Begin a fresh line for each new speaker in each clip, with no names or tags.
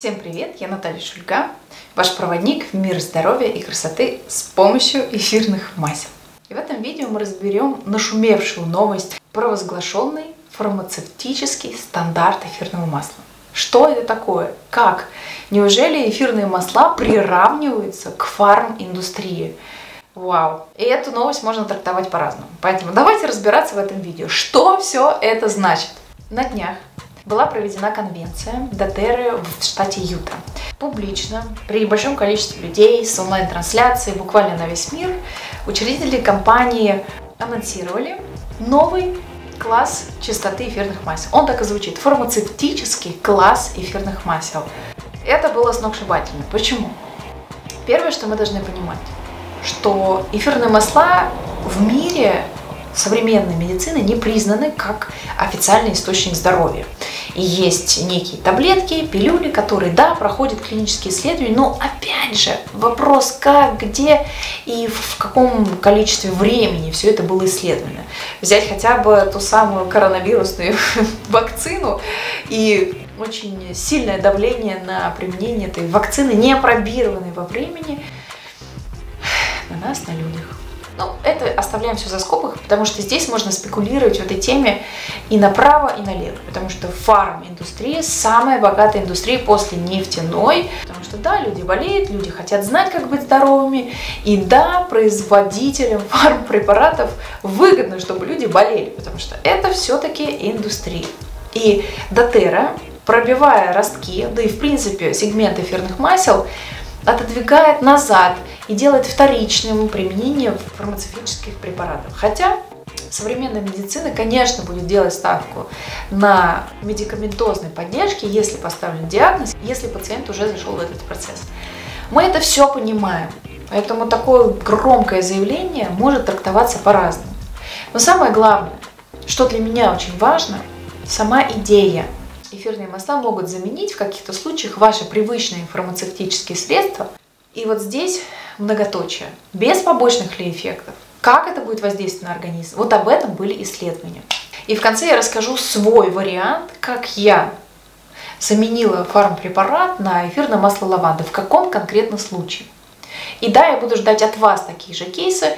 Всем привет, я Наталья Шульга, ваш проводник в мир здоровья и красоты с помощью эфирных масел. И в этом видео мы разберем нашумевшую новость провозглашенный фармацевтический стандарт эфирного масла. Что это такое? Как? Неужели эфирные масла приравниваются к фарм-индустрии? Вау! И эту новость можно трактовать по-разному. Поэтому давайте разбираться в этом видео. Что все это значит? На днях была проведена конвенция Дотеры в штате Юта. Публично, при большом количестве людей, с онлайн-трансляцией, буквально на весь мир, учредители компании анонсировали новый класс чистоты эфирных масел. Он так и звучит. Фармацевтический класс эфирных масел. Это было сногсшибательно. Почему? Первое, что мы должны понимать, что эфирные масла в мире современной медицины не признаны как официальный источник здоровья. И есть некие таблетки, пилюли, которые, да, проходят клинические исследования, но опять же, вопрос как, где и в каком количестве времени все это было исследовано. Взять хотя бы ту самую коронавирусную вакцину и очень сильное давление на применение этой вакцины, не опробированной во времени, на нас, на людях. Но это оставляем все за скобках, потому что здесь можно спекулировать в этой теме и направо, и налево. Потому что фарм-индустрия самая богатая индустрия после нефтяной. Потому что да, люди болеют, люди хотят знать, как быть здоровыми. И да, производителям фарм-препаратов выгодно, чтобы люди болели, потому что это все-таки индустрия. И Дотера, пробивая ростки, да и в принципе сегмент эфирных масел, отодвигает назад и делает вторичным применение фармацевтических препаратов. Хотя современная медицина, конечно, будет делать ставку на медикаментозной поддержке, если поставлен диагноз, если пациент уже зашел в этот процесс. Мы это все понимаем, поэтому такое громкое заявление может трактоваться по-разному. Но самое главное, что для меня очень важно, сама идея – эфирные масла могут заменить в каких-то случаях ваши привычные фармацевтические средства. И вот здесь многоточие. Без побочных ли эффектов? Как это будет воздействовать на организм? Вот об этом были исследования. И в конце я расскажу свой вариант, как я заменила фармпрепарат на эфирное масло лаванды, в каком конкретно случае. И да, я буду ждать от вас такие же кейсы.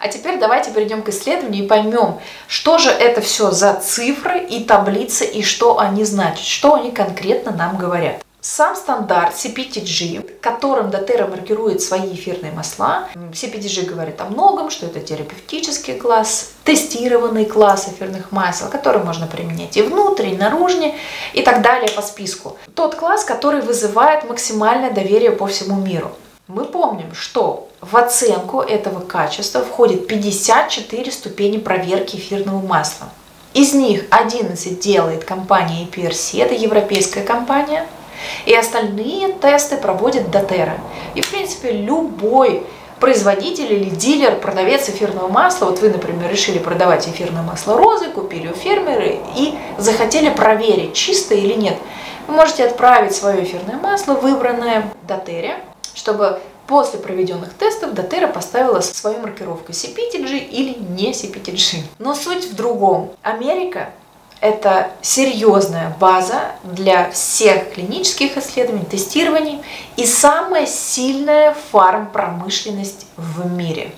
А теперь давайте перейдем к исследованию и поймем, что же это все за цифры и таблицы, и что они значат, что они конкретно нам говорят. Сам стандарт CPTG, которым Дотера маркирует свои эфирные масла, CPTG говорит о многом, что это терапевтический класс, тестированный класс эфирных масел, который можно применять и внутрь, и наружнее, и так далее по списку. Тот класс, который вызывает максимальное доверие по всему миру. Мы помним, что в оценку этого качества входит 54 ступени проверки эфирного масла. Из них 11 делает компания EPRC, это европейская компания, и остальные тесты проводит Дотера. И, в принципе, любой производитель или дилер, продавец эфирного масла, вот вы, например, решили продавать эфирное масло розы, купили у фермера и захотели проверить, чисто или нет, вы можете отправить свое эфирное масло, выбранное в Дотере, чтобы После проведенных тестов Дотера поставила свою маркировку CPTG или не CPTG. Но суть в другом. Америка это серьезная база для всех клинических исследований, тестирований и самая сильная фармпромышленность в мире.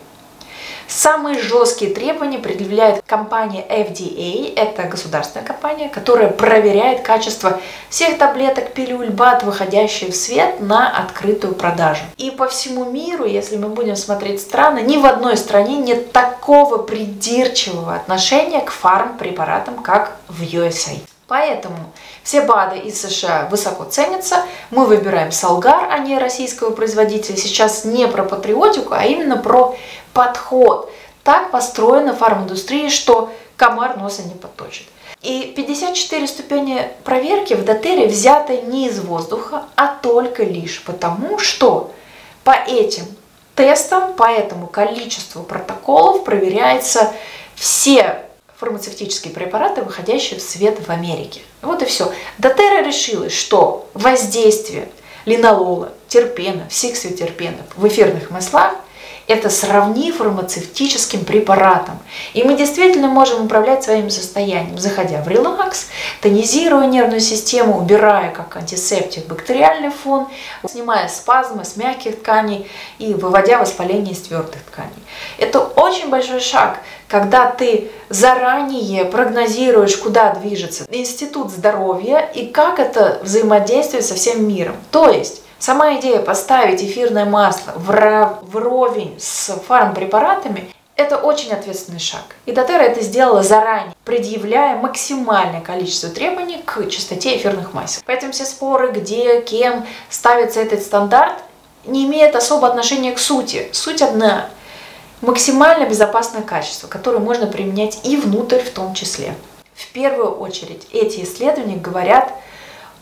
Самые жесткие требования предъявляет компания FDA, это государственная компания, которая проверяет качество всех таблеток, пилюль, БАД, выходящие в свет на открытую продажу. И по всему миру, если мы будем смотреть страны, ни в одной стране нет такого придирчивого отношения к фармпрепаратам, как в USA. Поэтому все БАДы из США высоко ценятся. Мы выбираем Салгар, а не российского производителя. Сейчас не про патриотику, а именно про подход. Так построена фарминдустрия, что комар носа не подточит. И 54 ступени проверки в Дотере взяты не из воздуха, а только лишь потому, что по этим тестам, по этому количеству протоколов проверяются все фармацевтические препараты, выходящие в свет в Америке. Вот и все. Дотера решила, что воздействие линолола, терпена, сиксвитерпена в эфирных маслах это сравни фармацевтическим препаратом. И мы действительно можем управлять своим состоянием, заходя в релакс, тонизируя нервную систему, убирая как антисептик бактериальный фон, снимая спазмы с мягких тканей и выводя воспаление из твердых тканей. Это очень большой шаг, когда ты заранее прогнозируешь, куда движется институт здоровья и как это взаимодействует со всем миром. То есть Сама идея поставить эфирное масло вровень с фармпрепаратами – это очень ответственный шаг. И Дотера это сделала заранее, предъявляя максимальное количество требований к чистоте эфирных масел. Поэтому все споры, где, кем ставится этот стандарт, не имеет особо отношения к сути. Суть одна – максимально безопасное качество, которое можно применять и внутрь в том числе. В первую очередь эти исследования говорят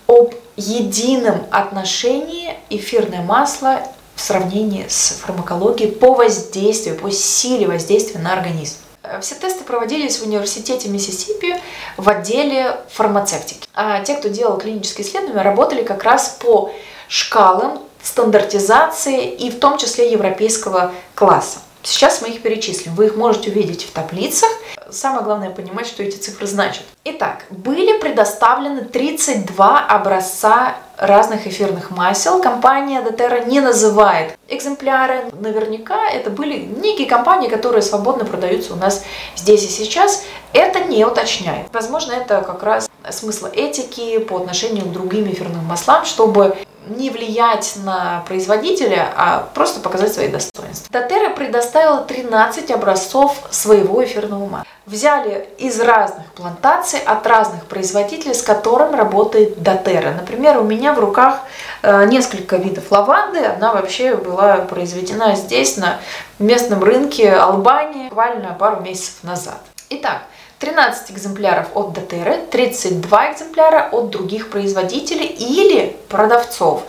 об едином отношении эфирное масло в сравнении с фармакологией по воздействию, по силе воздействия на организм. Все тесты проводились в университете Миссисипи в отделе фармацевтики. А те, кто делал клинические исследования, работали как раз по шкалам стандартизации и в том числе европейского класса. Сейчас мы их перечислим. Вы их можете увидеть в таблицах. Самое главное понимать, что эти цифры значат. Итак, были предоставлены 32 образца разных эфирных масел. Компания Дотерра не называет экземпляры. Наверняка это были некие компании, которые свободно продаются у нас здесь и сейчас. Это не уточняет. Возможно, это как раз смысл этики по отношению к другим эфирным маслам, чтобы не влиять на производителя, а просто показать свои достоинства. Дотера предоставила 13 образцов своего эфирного масла. Взяли из разных плантаций, от разных производителей, с которым работает Дотера. Например, у меня в руках э, несколько видов лаванды. Одна вообще была произведена здесь, на местном рынке Албании, буквально пару месяцев назад. Итак, 13 экземпляров от Дотеры, 32 экземпляра от других производителей или продавцов.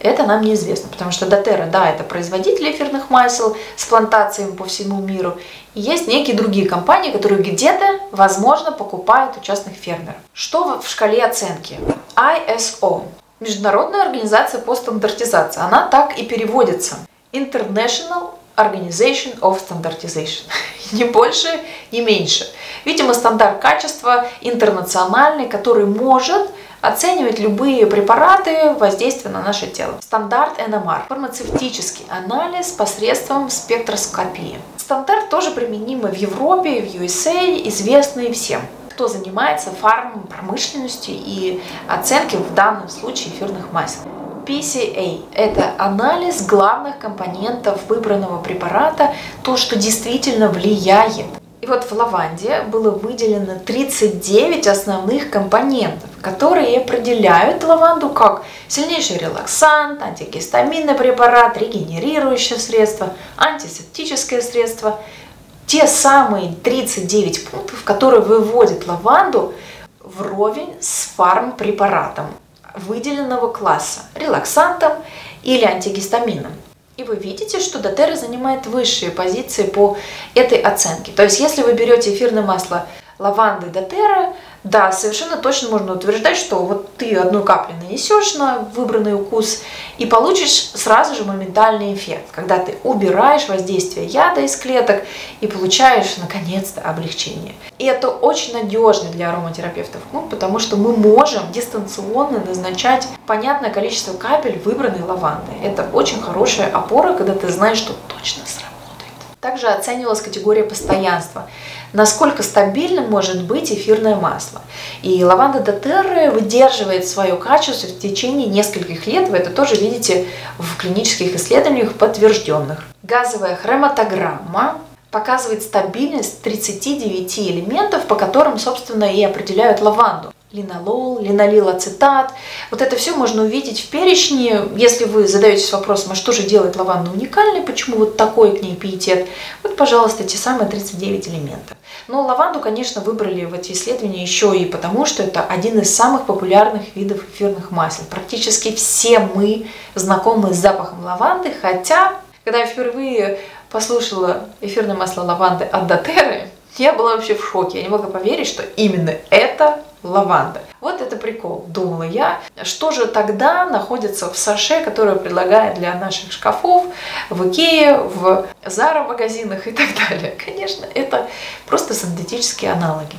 Это нам неизвестно, потому что Дотера, да, это производитель эфирных масел с плантациями по всему миру. И есть некие другие компании, которые где-то, возможно, покупают у частных фермеров. Что в шкале оценки? ISO. Международная организация по стандартизации. Она так и переводится. International Organization of Standardization. не больше, не меньше. Видимо, стандарт качества интернациональный, который может оценивать любые препараты воздействия на наше тело. Стандарт NMR – фармацевтический анализ посредством спектроскопии. Стандарт тоже применим в Европе, в USA, известный всем кто занимается фармпромышленностью и оценки в данном случае эфирных масел. PCA – это анализ главных компонентов выбранного препарата, то, что действительно влияет. И вот в лаванде было выделено 39 основных компонентов, которые определяют лаванду как сильнейший релаксант, антигистаминный препарат, регенерирующее средство, антисептическое средство. Те самые 39 пунктов, которые выводят лаванду вровень с фармпрепаратом выделенного класса – релаксантом или антигистамином. И вы видите, что Дотера занимает высшие позиции по этой оценке. То есть, если вы берете эфирное масло лаванды Дотера, да, совершенно точно можно утверждать, что вот ты одну каплю нанесешь на выбранный укус и получишь сразу же моментальный эффект, когда ты убираешь воздействие яда из клеток и получаешь наконец-то облегчение. И это очень надежно для ароматерапевтов, ну, потому что мы можем дистанционно назначать понятное количество капель выбранной лаванды. Это очень хорошая опора, когда ты знаешь, что точно сработает. Также оценивалась категория постоянства насколько стабильным может быть эфирное масло. И лаванда дотерра выдерживает свое качество в течение нескольких лет. Вы это тоже видите в клинических исследованиях подтвержденных. Газовая хроматограмма показывает стабильность 39 элементов, по которым, собственно, и определяют лаванду линолол, линолил ацетат. Вот это все можно увидеть в перечне. Если вы задаетесь вопросом, а что же делает лаванда уникальной, почему вот такой к ней пиетет, вот, пожалуйста, те самые 39 элементов. Но лаванду, конечно, выбрали в эти исследования еще и потому, что это один из самых популярных видов эфирных масел. Практически все мы знакомы с запахом лаванды, хотя, когда я впервые послушала эфирное масло лаванды от Дотеры, я была вообще в шоке. Я не могла поверить, что именно это лаванда. Вот это прикол, думала я. Что же тогда находится в саше, которое предлагает для наших шкафов, в Икее, в Зара магазинах и так далее? Конечно, это просто синтетические аналоги.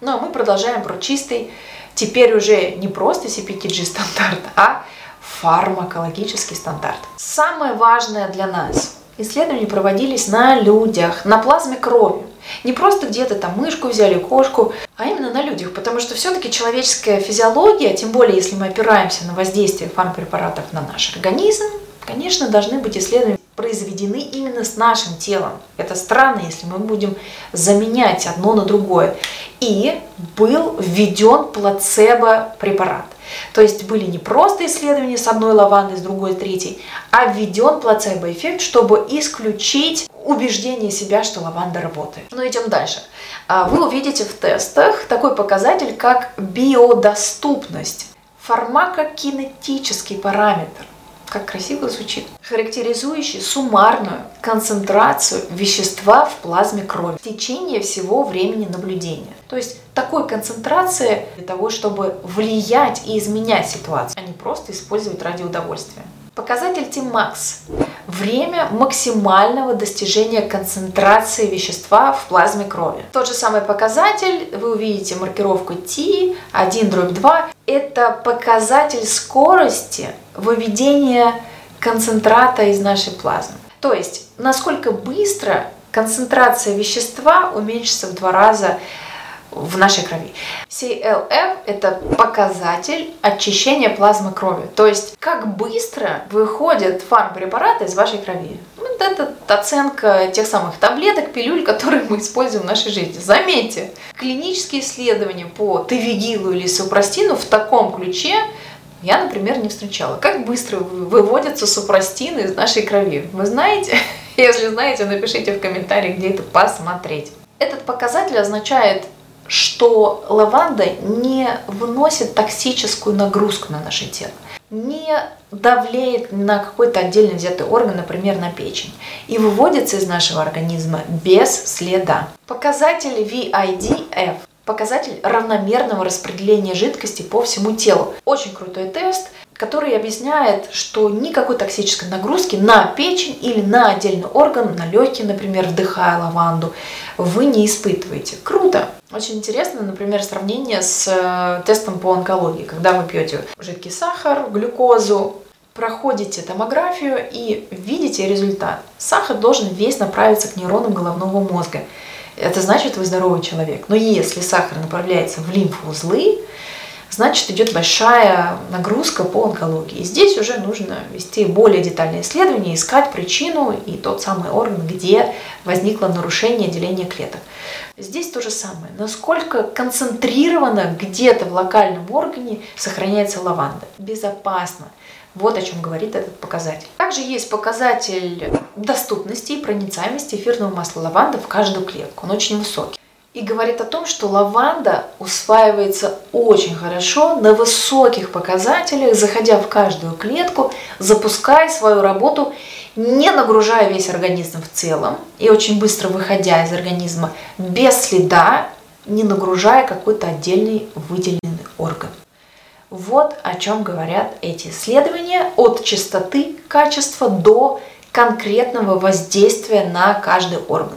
Ну а мы продолжаем про чистый, теперь уже не просто CPTG стандарт, а фармакологический стандарт. Самое важное для нас. Исследования проводились на людях, на плазме крови. Не просто где-то там мышку взяли, кошку, а именно на людях, потому что все-таки человеческая физиология, тем более если мы опираемся на воздействие фармпрепаратов на наш организм, конечно, должны быть исследования произведены именно с нашим телом. Это странно, если мы будем заменять одно на другое. И был введен плацебо-препарат. То есть были не просто исследования с одной лавандой, с другой, с третьей, а введен плацебо-эффект, чтобы исключить убеждение себя, что лаванда работает. Ну, идем дальше. А, вы увидите в тестах такой показатель, как биодоступность. Фармакокинетический параметр как красиво звучит, характеризующий суммарную концентрацию вещества в плазме крови в течение всего времени наблюдения. То есть такой концентрации для того, чтобы влиять и изменять ситуацию, а не просто использовать ради удовольствия. Показатель T-max – время максимального достижения концентрации вещества в плазме крови. Тот же самый показатель, вы увидите маркировку T, 1 дробь 2, это показатель скорости выведения концентрата из нашей плазмы. То есть, насколько быстро концентрация вещества уменьшится в два раза в нашей крови. CLF – это показатель очищения плазмы крови. То есть, как быстро выходят фармпрепараты из вашей крови. Вот это оценка тех самых таблеток, пилюль, которые мы используем в нашей жизни. Заметьте, клинические исследования по тевигилу или супрастину в таком ключе я, например, не встречала. Как быстро выводятся супрастины из нашей крови? Вы знаете? Если знаете, напишите в комментариях, где это посмотреть. Этот показатель означает что лаванда не выносит токсическую нагрузку на наше тело, не давлеет на какой-то отдельно взятый орган, например, на печень, и выводится из нашего организма без следа. Показатель VIDF показатель равномерного распределения жидкости по всему телу. Очень крутой тест, который объясняет, что никакой токсической нагрузки на печень или на отдельный орган, на легкие, например, вдыхая лаванду, вы не испытываете. Круто! Очень интересно, например, сравнение с э, тестом по онкологии, когда вы пьете жидкий сахар, глюкозу, проходите томографию и видите результат. Сахар должен весь направиться к нейронам головного мозга. Это значит, вы здоровый человек. Но если сахар направляется в лимфоузлы, значит идет большая нагрузка по онкологии. И здесь уже нужно вести более детальное исследование, искать причину и тот самый орган, где возникло нарушение деления клеток. Здесь то же самое. Насколько концентрированно где-то в локальном органе сохраняется лаванда. Безопасно. Вот о чем говорит этот показатель. Также есть показатель доступности и проницаемости эфирного масла лаванды в каждую клетку. Он очень высокий и говорит о том, что лаванда усваивается очень хорошо на высоких показателях, заходя в каждую клетку, запуская свою работу, не нагружая весь организм в целом и очень быстро выходя из организма без следа, не нагружая какой-то отдельный выделенный орган. Вот о чем говорят эти исследования от частоты качества до конкретного воздействия на каждый орган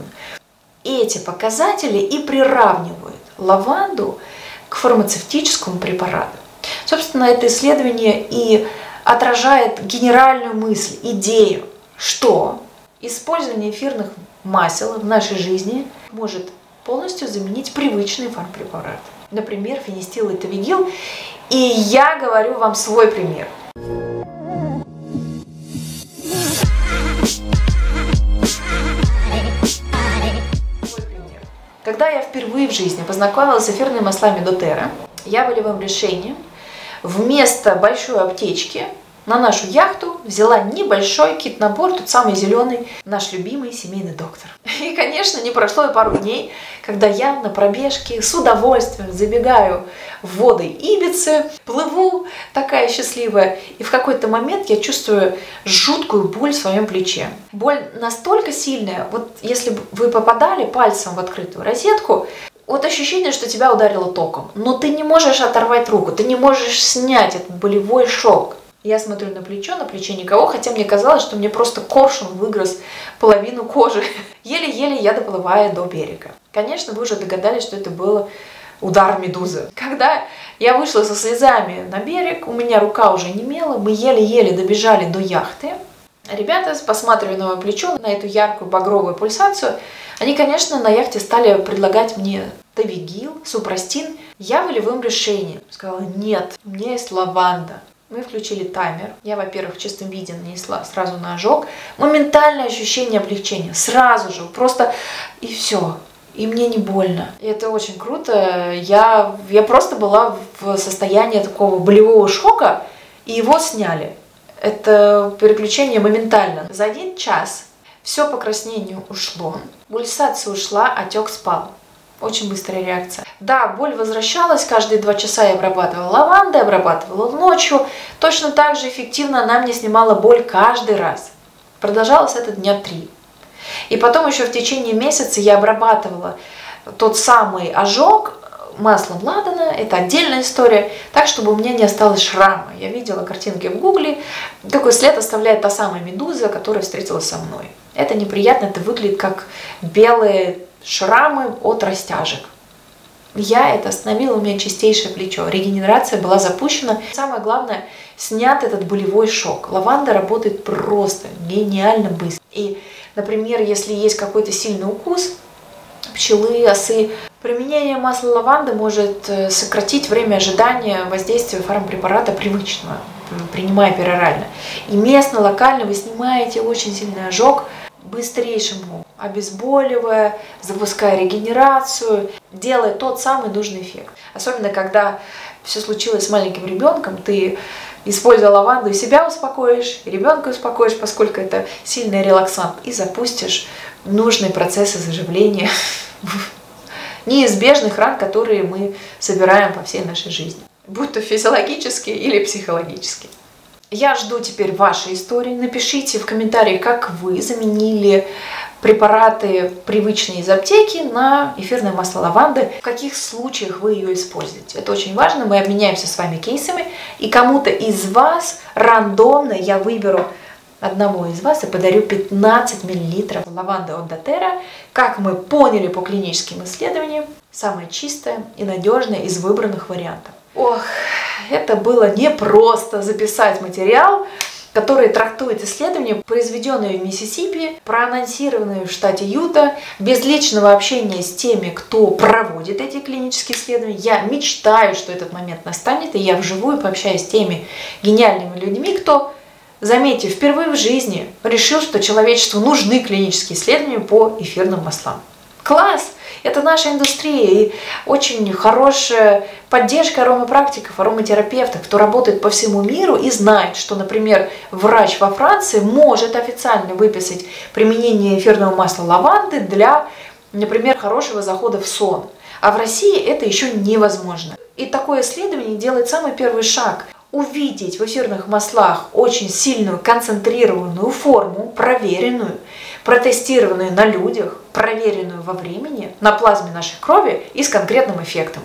эти показатели и приравнивают лаванду к фармацевтическому препарату. Собственно, это исследование и отражает генеральную мысль, идею, что использование эфирных масел в нашей жизни может полностью заменить привычные фармпрепараты. Например, фенистил и тавигил. И я говорю вам свой пример – Когда я впервые в жизни познакомилась с эфирными маслами Дотера, я волевым решением вместо большой аптечки на нашу яхту взяла небольшой кит-набор, тот самый зеленый, наш любимый семейный доктор. И, конечно, не прошло и пару дней, когда я на пробежке с удовольствием забегаю в воды Ибицы, плыву такая счастливая, и в какой-то момент я чувствую жуткую боль в своем плече. Боль настолько сильная, вот если бы вы попадали пальцем в открытую розетку, Вот ощущение, что тебя ударило током, но ты не можешь оторвать руку, ты не можешь снять этот болевой шок. Я смотрю на плечо, на плече никого, хотя мне казалось, что мне просто коршун выгрыз половину кожи. Еле-еле я доплываю до берега. Конечно, вы уже догадались, что это было удар медузы. Когда я вышла со слезами на берег, у меня рука уже немела, мы еле-еле добежали до яхты. Ребята, посматривая на мое плечо, на эту яркую багровую пульсацию, они, конечно, на яхте стали предлагать мне тавигил, супрастин. Я волевым решением сказала, нет, у меня есть лаванда. Мы включили таймер. Я, во-первых, в чистом виде нанесла сразу на ожог. Моментальное ощущение облегчения. Сразу же. Просто и все. И мне не больно. И это очень круто. Я, я просто была в состоянии такого болевого шока, и его сняли. Это переключение моментально. За один час все покраснение ушло, пульсация ушла, отек спал. Очень быстрая реакция. Да, боль возвращалась, каждые два часа я обрабатывала лавандой, обрабатывала ночью. Точно так же эффективно она мне снимала боль каждый раз. Продолжалось это дня три. И потом еще в течение месяца я обрабатывала тот самый ожог маслом ладана, это отдельная история, так, чтобы у меня не осталось шрама. Я видела картинки в гугле, такой след оставляет та самая медуза, которая встретилась со мной. Это неприятно, это выглядит как белые шрамы от растяжек. Я это остановила, у меня чистейшее плечо. Регенерация была запущена. Самое главное, снят этот болевой шок. Лаванда работает просто гениально быстро. И, например, если есть какой-то сильный укус, пчелы, осы, применение масла лаванды может э, сократить время ожидания воздействия фармпрепарата привычного, принимая перорально. И местно, локально вы снимаете очень сильный ожог быстрейшему обезболивая, запуская регенерацию, делая тот самый нужный эффект. Особенно, когда все случилось с маленьким ребенком, ты, используя лаванду, себя успокоишь, ребенка успокоишь, поскольку это сильный релаксант, и запустишь нужные процессы заживления неизбежных ран, которые мы собираем по всей нашей жизни, будь то физиологические или психологические. Я жду теперь вашей истории. Напишите в комментариях, как вы заменили препараты, привычные из аптеки, на эфирное масло лаванды. В каких случаях вы ее используете? Это очень важно. Мы обменяемся с вами кейсами. И кому-то из вас рандомно я выберу одного из вас и подарю 15 мл лаванды от Дотера. Как мы поняли по клиническим исследованиям, самое чистое и надежное из выбранных вариантов. Ох, это было непросто записать материал, который трактует исследования, произведенные в Миссисипи, проанонсированные в штате Юта, без личного общения с теми, кто проводит эти клинические исследования. Я мечтаю, что этот момент настанет, и я вживую пообщаюсь с теми гениальными людьми, кто заметьте, впервые в жизни решил, что человечеству нужны клинические исследования по эфирным маслам. Класс! Это наша индустрия и очень хорошая поддержка аромапрактиков, ароматерапевтов, кто работает по всему миру и знает, что, например, врач во Франции может официально выписать применение эфирного масла лаванды для, например, хорошего захода в сон. А в России это еще невозможно. И такое исследование делает самый первый шаг увидеть в эфирных маслах очень сильную концентрированную форму, проверенную, протестированную на людях, проверенную во времени, на плазме нашей крови и с конкретным эффектом.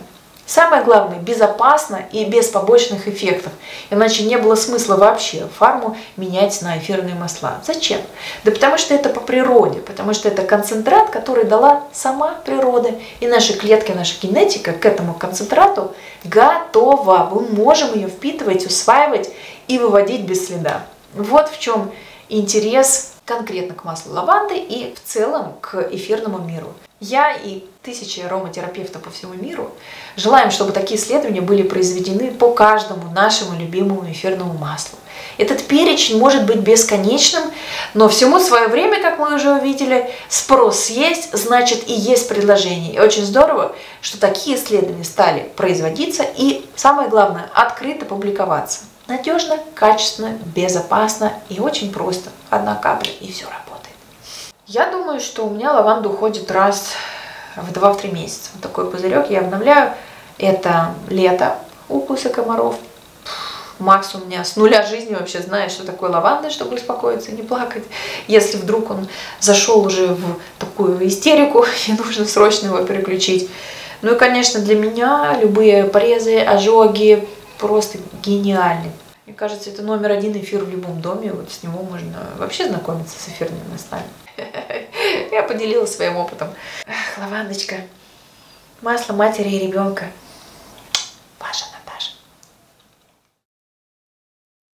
Самое главное, безопасно и без побочных эффектов. Иначе не было смысла вообще фарму менять на эфирные масла. Зачем? Да потому что это по природе, потому что это концентрат, который дала сама природа. И наши клетки, наша генетика к этому концентрату готова. Мы можем ее впитывать, усваивать и выводить без следа. Вот в чем интерес конкретно к маслу лаванды и в целом к эфирному миру. Я и тысячи ароматерапевтов по всему миру желаем, чтобы такие исследования были произведены по каждому нашему любимому эфирному маслу. Этот перечень может быть бесконечным, но всему свое время, как мы уже увидели, спрос есть, значит и есть предложение. И очень здорово, что такие исследования стали производиться и, самое главное, открыто публиковаться. Надежно, качественно, безопасно и очень просто. Одна капля и все работает. Я думаю, что у меня лаванда уходит раз в 2-3 месяца. Вот такой пузырек я обновляю. Это лето, укусы комаров. Макс у меня с нуля жизни вообще знает, что такое лаванда, чтобы успокоиться и не плакать. Если вдруг он зашел уже в такую истерику и нужно срочно его переключить. Ну и, конечно, для меня любые порезы, ожоги просто гениальный. Мне кажется, это номер один эфир в любом доме. Вот с него можно вообще знакомиться с эфирными маслами. Я поделилась своим опытом. Ах, лавандочка. Масло матери и ребенка. Важно.